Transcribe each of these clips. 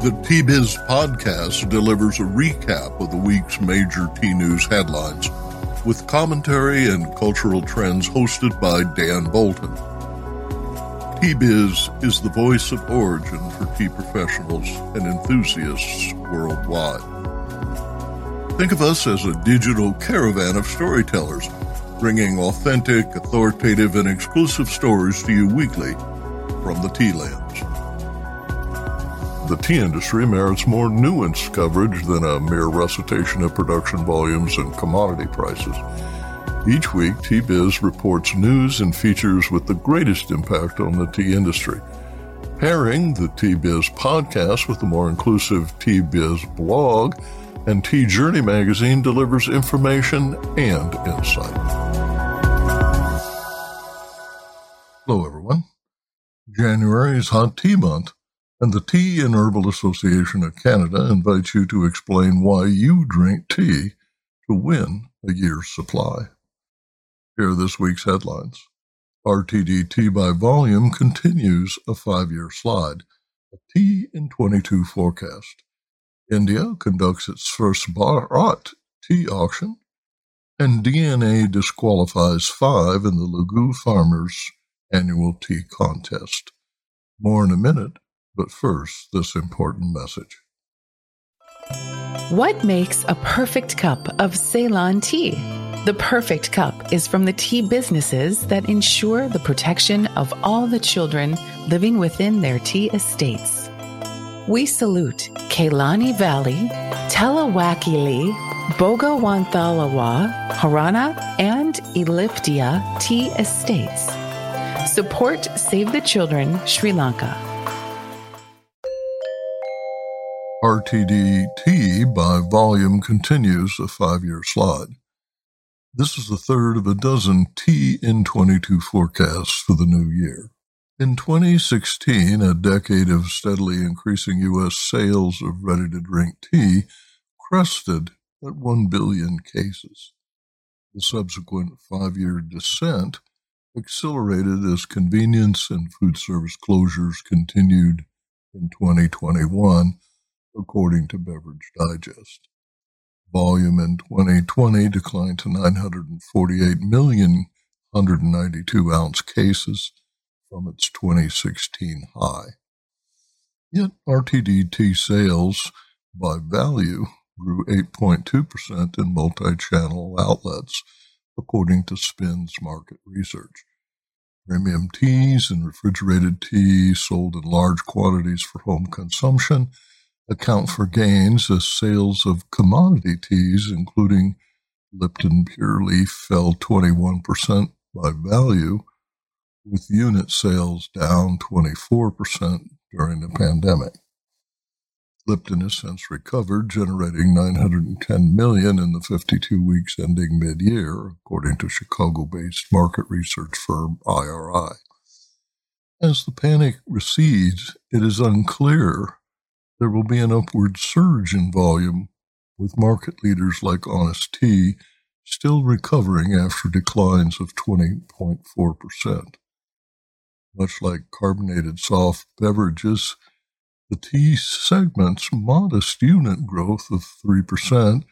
The Tea Biz podcast delivers a recap of the week's major tea news headlines with commentary and cultural trends hosted by Dan Bolton. Tea Biz is the voice of origin for tea professionals and enthusiasts worldwide. Think of us as a digital caravan of storytellers, bringing authentic, authoritative, and exclusive stories to you weekly from the tea lands the tea industry merits more nuanced coverage than a mere recitation of production volumes and commodity prices. Each week, Tea Biz reports news and features with the greatest impact on the tea industry. Pairing the Tea Biz podcast with the more inclusive Tea Biz blog, and Tea Journey magazine delivers information and insight. Hello, everyone. January is Hot Tea Month and the Tea and Herbal Association of Canada invites you to explain why you drink tea to win a year's supply. Here are this week's headlines. RTD Tea by Volume continues a five year slide. A Tea in 22 forecast. India conducts its first Bharat tea auction, and DNA disqualifies five in the Lugu Farmers annual tea contest. More in a minute but first, this important message. What makes a perfect cup of Ceylon tea? The perfect cup is from the tea businesses that ensure the protection of all the children living within their tea estates. We salute Kelani Valley, Talawakelle, Bogawanthalawa, Horana, and Elpitiya tea estates. Support Save the Children Sri Lanka. RTD Tea by volume continues a five year slide. This is the third of a dozen Tea in 22 forecasts for the new year. In 2016, a decade of steadily increasing U.S. sales of ready to drink tea crested at 1 billion cases. The subsequent five year descent accelerated as convenience and food service closures continued in 2021 according to Beverage Digest. Volume in 2020 declined to 948 million 192 ounce cases from its 2016 high. Yet RTD tea sales by value grew 8.2% in multi channel outlets, according to SPINS market research. Premium teas and refrigerated tea sold in large quantities for home consumption account for gains as sales of commodity teas, including Lipton Pure Leaf, fell 21% by value, with unit sales down 24% during the pandemic. Lipton has since recovered, generating 910 million in the 52 weeks ending mid-year, according to Chicago-based market research firm IRI. As the panic recedes, it is unclear there will be an upward surge in volume, with market leaders like Honest Tea still recovering after declines of 20.4%. Much like carbonated soft beverages, the tea segment's modest unit growth of 3%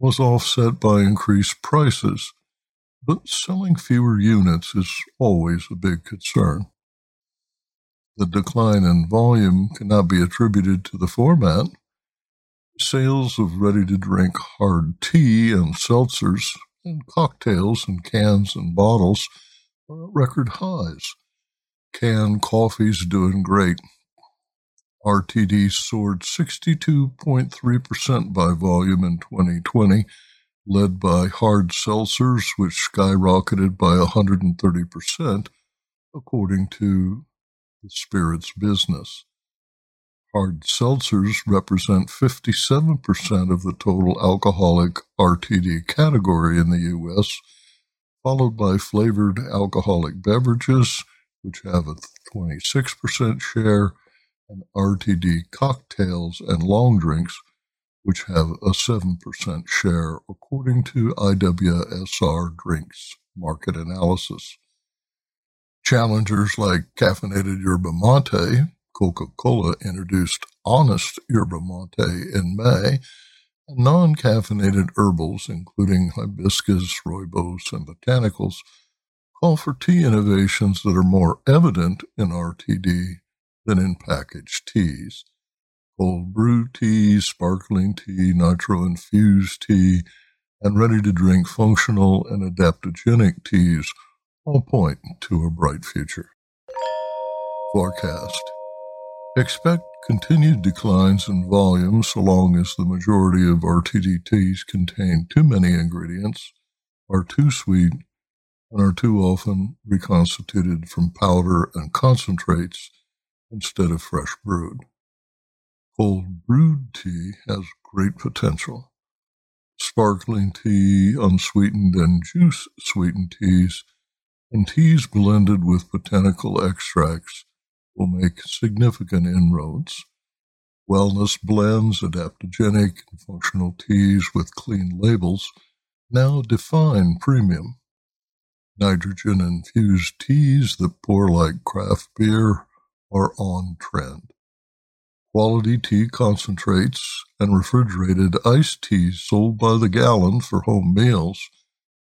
was offset by increased prices, but selling fewer units is always a big concern. The decline in volume cannot be attributed to the format. Sales of ready to drink hard tea and seltzers and cocktails in cans and bottles are at record highs. Canned coffee's doing great. RTD soared 62.3% by volume in 2020, led by hard seltzers, which skyrocketed by 130%, according to the spirits business. Hard seltzers represent 57% of the total alcoholic RTD category in the U.S., followed by flavored alcoholic beverages, which have a 26% share, and RTD cocktails and long drinks, which have a 7% share, according to IWSR Drinks market analysis. Challengers like caffeinated yerba mate, Coca Cola introduced Honest Yerba Mate in May, and non caffeinated herbals, including hibiscus, rooibos, and botanicals, call for tea innovations that are more evident in RTD than in packaged teas. Cold brew tea, sparkling tea, nitro infused tea, and ready to drink functional and adaptogenic teas all point to a bright future. Forecast Expect continued declines in volume so long as the majority of RTD teas contain too many ingredients, are too sweet, and are too often reconstituted from powder and concentrates instead of fresh brewed. Cold brewed tea has great potential. Sparkling tea, unsweetened and juice sweetened teas, and teas blended with botanical extracts will make significant inroads. Wellness blends, adaptogenic and functional teas with clean labels now define premium. Nitrogen infused teas that pour like craft beer are on trend quality tea concentrates, and refrigerated iced teas sold by the gallon for home meals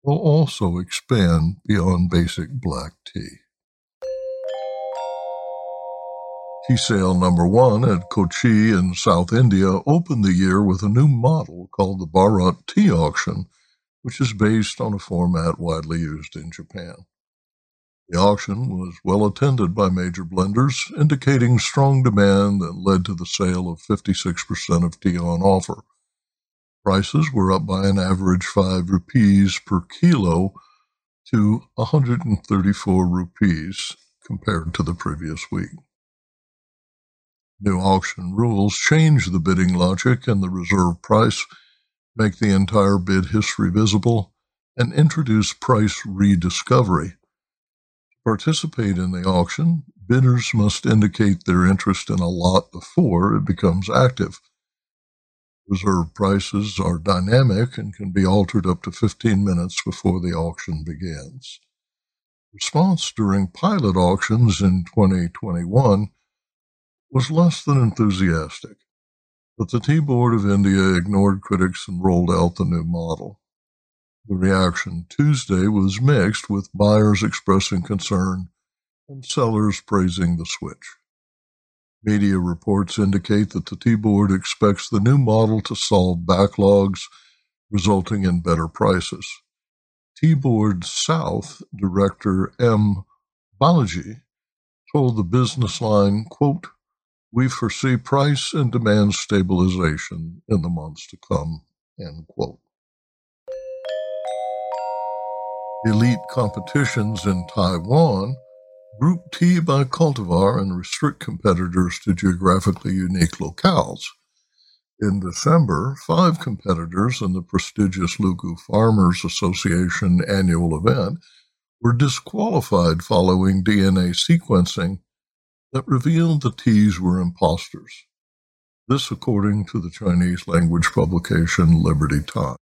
will also expand beyond basic black tea. Tea sale number one at Kochi in South India opened the year with a new model called the Bharat Tea Auction, which is based on a format widely used in Japan. The auction was well attended by major blenders, indicating strong demand that led to the sale of 56% of tea on offer. Prices were up by an average 5 rupees per kilo to 134 rupees compared to the previous week. New auction rules change the bidding logic and the reserve price, make the entire bid history visible, and introduce price rediscovery To participate in the auction, bidders must indicate their interest in a lot before it becomes active. Reserve prices are dynamic and can be altered up to 15 minutes before the auction begins. Response during pilot auctions in 2021 was less than enthusiastic, but the Tea Board of India ignored critics and rolled out the new model. The reaction Tuesday was mixed, with buyers expressing concern and sellers praising the switch. Media reports indicate that the Tea Board expects the new model to solve backlogs, resulting in better prices. Tea Board South Director M. Balaji told the business line, quote, we foresee price and demand stabilization in the months to come, end quote. elite competitions in Taiwan group tea by cultivar and restrict competitors to geographically unique locales. In December, five competitors in the prestigious Lugu Farmers Association annual event were disqualified following DNA sequencing that revealed the teas were imposters. This, according to the Chinese language publication Liberty Times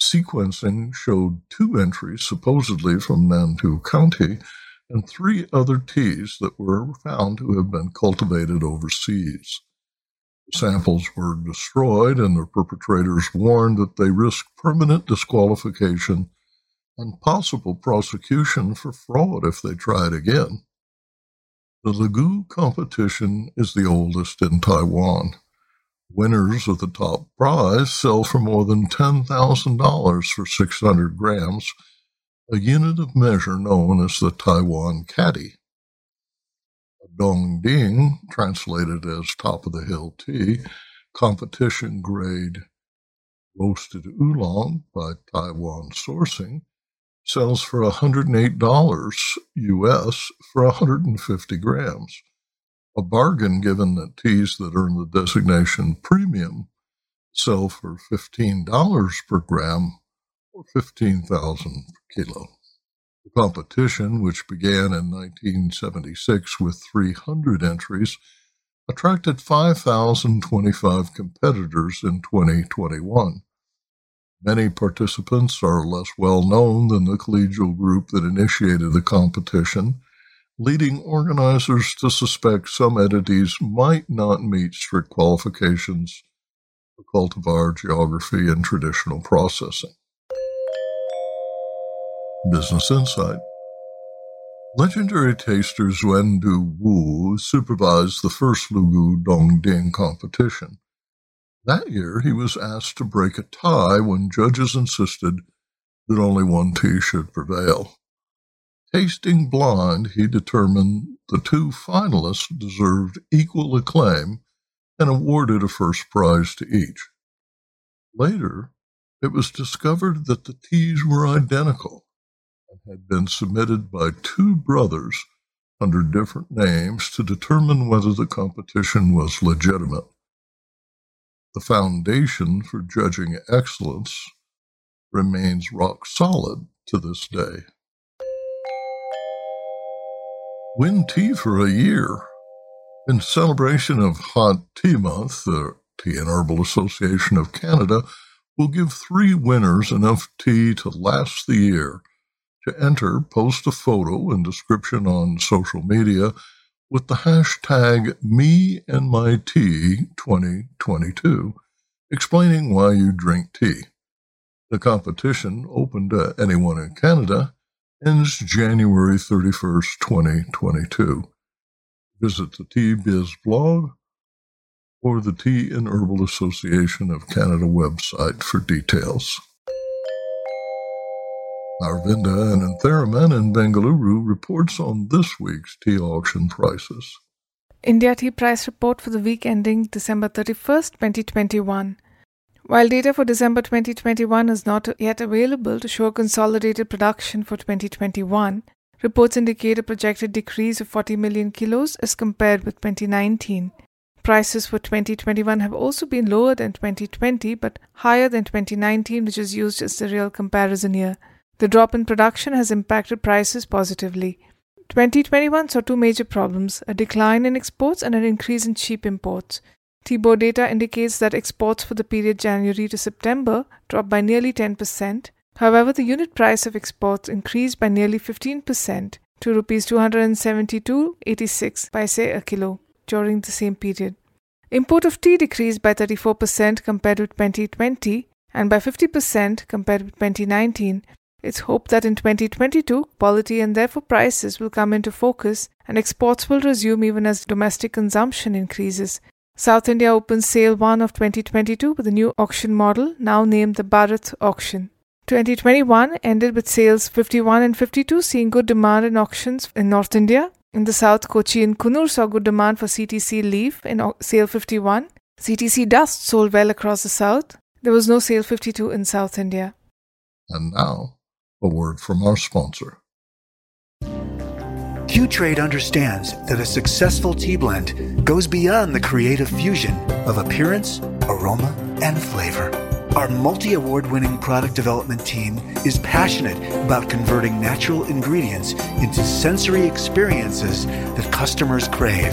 sequencing showed two entries supposedly from Nantou County and three other teas that were found to have been cultivated overseas. Samples were destroyed, and the perpetrators warned that they risked permanent disqualification and possible prosecution for fraud if they tried again. The Lugu competition is the oldest in Taiwan. Winners of the top prize sell for more than $10,000 for 600 grams, a unit of measure known as the Taiwan catty. A Dong Ding, translated as top of the hill tea, competition grade roasted oolong by Taiwan sourcing, sells for $108 US for 150 grams, a bargain given that teas that earn the designation premium sell for $15 per gram or 15,000 per kilo. The competition, which began in 1976 with 300 entries, attracted 5,025 competitors in 2021. Many participants are less well known than the collegial group that initiated the competition, leading organizers to suspect some entities might not meet strict qualifications for cultivar geography and traditional processing. Business Insight Legendary taster Zuen Du Wu supervised the first Lugu Dongding competition. That year, he was asked to break a tie when judges insisted that only one tea should prevail. Tasting blind, he determined the two finalists deserved equal acclaim and awarded a first prize to each. Later, it was discovered that the teas were identical had been submitted by two brothers under different names to determine whether the competition was legitimate the foundation for judging excellence remains rock solid to this day. Win tea for a year. In celebration of Hot Tea Month, the Tea and Herbal Association of Canada will give three winners enough tea to last the year. To enter, post a photo and description on social media with the hashtag me and my tea 2022, explaining why you drink tea. The competition, open to anyone in Canada, ends January 31st, 2022. Visit the Tea Biz blog or the Tea and Herbal Association of Canada website for details. Aravinda Anantharaman in Bengaluru reports on this week's tea auction prices. India Tea Price Report for the week ending December 31st, 2021. While data for December 2021 is not yet available to show consolidated production for 2021, reports indicate a projected decrease of 40 million kilos as compared with 2019. Prices for 2021 have also been lower than 2020 but higher than 2019, which is used as the real comparison year. The drop in production has impacted prices positively. 2021 saw two major problems a decline in exports and an increase in cheap imports. TIBO data indicates that exports for the period January to September dropped by nearly 10%. However, the unit price of exports increased by nearly 15% to rupees 272.86 paise a kilo during the same period. Import of tea decreased by 34% compared with 2020 and by 50% compared with 2019 it's hoped that in 2022, quality and therefore prices will come into focus and exports will resume even as domestic consumption increases. South India opens sale 1 of 2022 with a new auction model, now named the Bharat Auction. 2021 ended with sales 51 and 52 seeing good demand in auctions in North India. In the south, Kochi and Coonoor saw good demand for CTC Leaf in sale 51. CTC Dust sold well across the south. There was no sale 52 in South India. And now, a word from our sponsor. Q-Trade understands that a successful tea blend goes beyond the creative fusion of appearance, aroma, and flavor. Our multi award winning product development team is passionate about converting natural ingredients into sensory experiences that customers crave.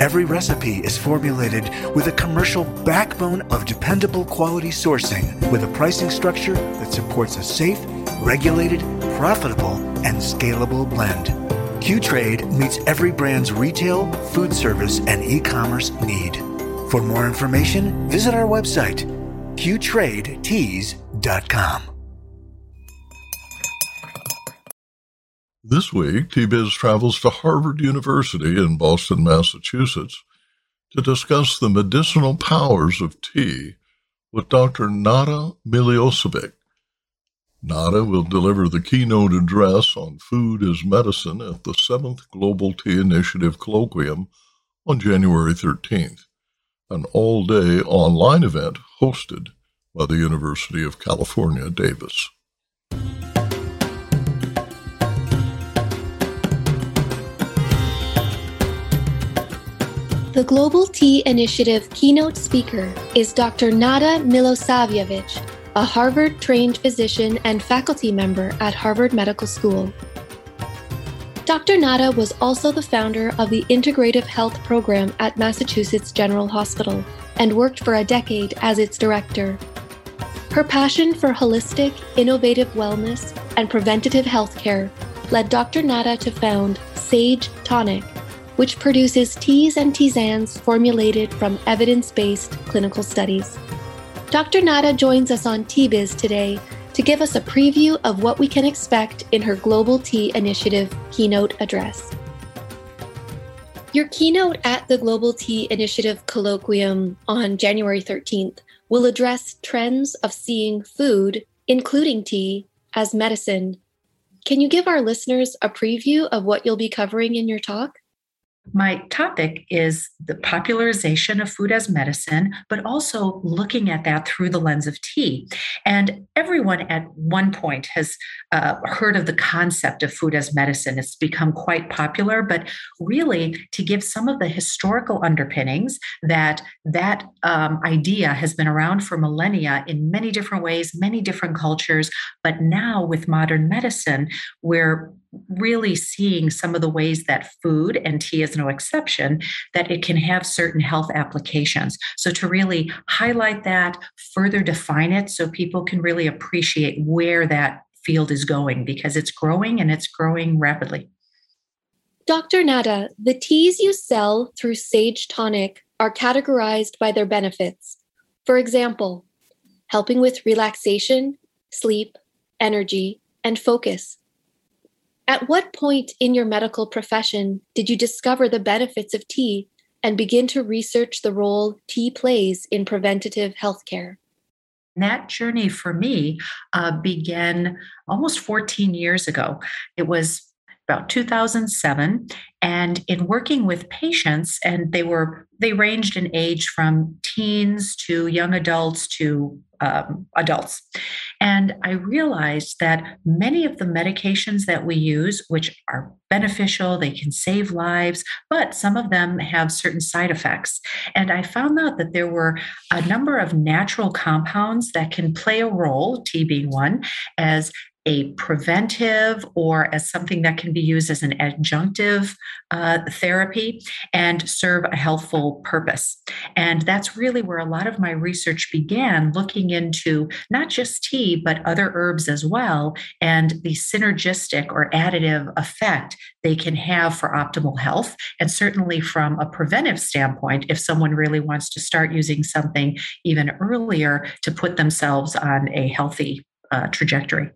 Every recipe is formulated with a commercial backbone of dependable quality sourcing with a pricing structure that supports a safe, regulated, profitable, and scalable blend. Q-Trade meets every brand's retail, food service, and e-commerce need. For more information, visit our website, qtradeteas.com. This week, Tea Biz travels to Harvard University in Boston, Massachusetts to discuss the medicinal powers of tea with Dr. Nada Milosavljevic. Nada will deliver the keynote address on food as medicine at the 7th Global Tea Initiative Colloquium on January 13th, an all day online event hosted by the University of California, Davis. The Global Tea Initiative keynote speaker is Dr. Nada Milosavljevic a Harvard trained physician and faculty member at Harvard Medical School. Dr. Nada was also the founder of the Integrative Health Program at Massachusetts General Hospital and worked for a decade as its director. Her passion for holistic, innovative wellness and preventative healthcare led Dr. Nada to found Sage Tonic, which produces teas and tisanes formulated from evidence based clinical studies. Dr. Nada joins us on Tea Biz today to give us a preview of what we can expect in her Global Tea Initiative keynote address. Your keynote at the Global Tea Initiative colloquium on January 13th will address trends of seeing food, including tea, as medicine. Can you give our listeners a preview of what you'll be covering in your talk? My topic is the popularization of food as medicine, but also looking at that through the lens of tea. And everyone at one point has uh, heard of the concept of food as medicine. It's become quite popular, but really to give some of the historical underpinnings that that um, idea has been around for millennia in many different ways, many different cultures. But now with modern medicine, we're really seeing some of the ways that food and tea is no exception that it can have certain health applications so to really highlight that further define it so people can really appreciate where that field is going because it's growing and it's growing rapidly Dr. Nada, the teas you sell through Sage Tonic are categorized by their benefits. For example, helping with relaxation, sleep, energy, and focus. At what point in your medical profession did you discover the benefits of tea and begin to research the role tea plays in preventative healthcare? That journey for me uh, began almost 14 years ago. It was about 2007 and in working with patients and they were they ranged in age from teens to young adults to um, adults. And i realized that many of the medications that we use which are beneficial they can save lives but some of them have certain side effects. And i found out that there were a number of natural compounds that can play a role being one as a preventive or as something that can be used as an adjunctive uh, therapy and serve a healthful purpose. And that's really where a lot of my research began, looking into not just tea, but other herbs as well, and the synergistic or additive effect they can have for optimal health. And certainly from a preventive standpoint, if someone really wants to start using something even earlier to put themselves on a healthy uh, trajectory.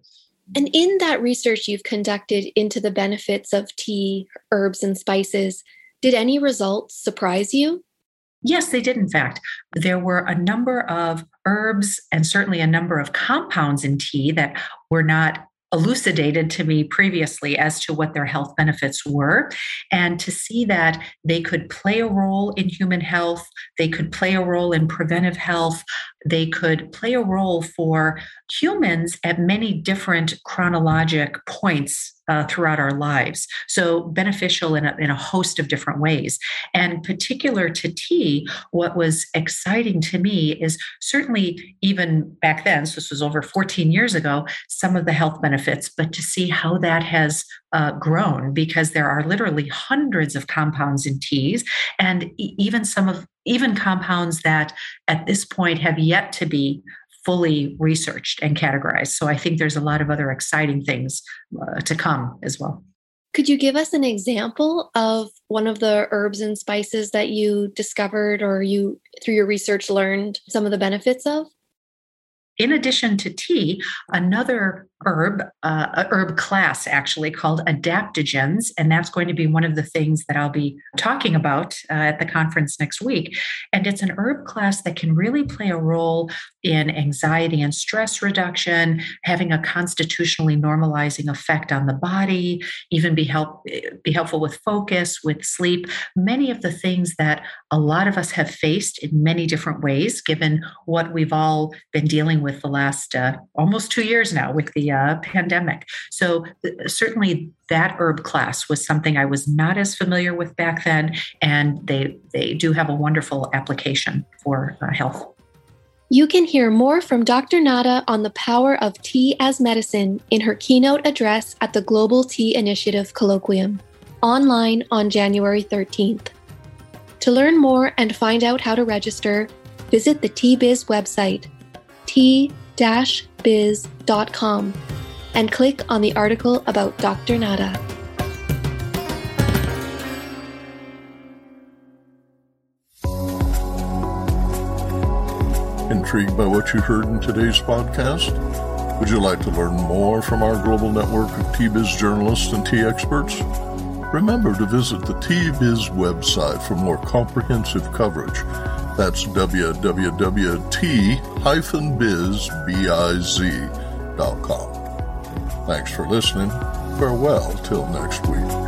And in that research you've conducted into the benefits of tea, herbs, and spices, did any results surprise you? Yes, they did, in fact. There were a number of herbs and certainly a number of compounds in tea that were not elucidated to me previously as to what their health benefits were and to see that they could play a role in human health they could play a role in preventive health they could play a role for humans at many different chronologic points uh, throughout our lives. So beneficial in a, in a host of different ways. And particular to tea, what was exciting to me is certainly even back then, so this was over 14 years ago, some of the health benefits, but to see how that has uh, grown because there are literally hundreds of compounds in teas and even some of even compounds that at this point have yet to be fully researched and categorized. So I think there's a lot of other exciting things uh, to come as well. Could you give us an example of one of the herbs and spices that you discovered or you, through your research, learned some of the benefits of? In addition to tea, another herb, uh, herb class actually called adaptogens, and that's going to be one of the things that I'll be talking about uh, at the conference next week. And it's an herb class that can really play a role in anxiety and stress reduction, having a constitutionally normalizing effect on the body, even be help be helpful with focus, with sleep, many of the things that a lot of us have faced in many different ways, given what we've all been dealing with the last uh, almost two years now with the uh, pandemic. So, uh, certainly that herb class was something I was not as familiar with back then, and they, they do have a wonderful application for uh, health. You can hear more from Dr. Nada on the power of tea as medicine in her keynote address at the Global Tea Initiative Colloquium, online on January 13th. To learn more and find out how to register, visit the Tea Biz website, t-biz.com, and click on the article about Dr. Nada. Intrigued by what you heard in today's podcast? Would you like to learn more from our global network of Tea Biz journalists and tea experts? Remember to visit the Tea Biz website for more comprehensive coverage. That's www.t-biz.com. Thanks for listening. Farewell till next week.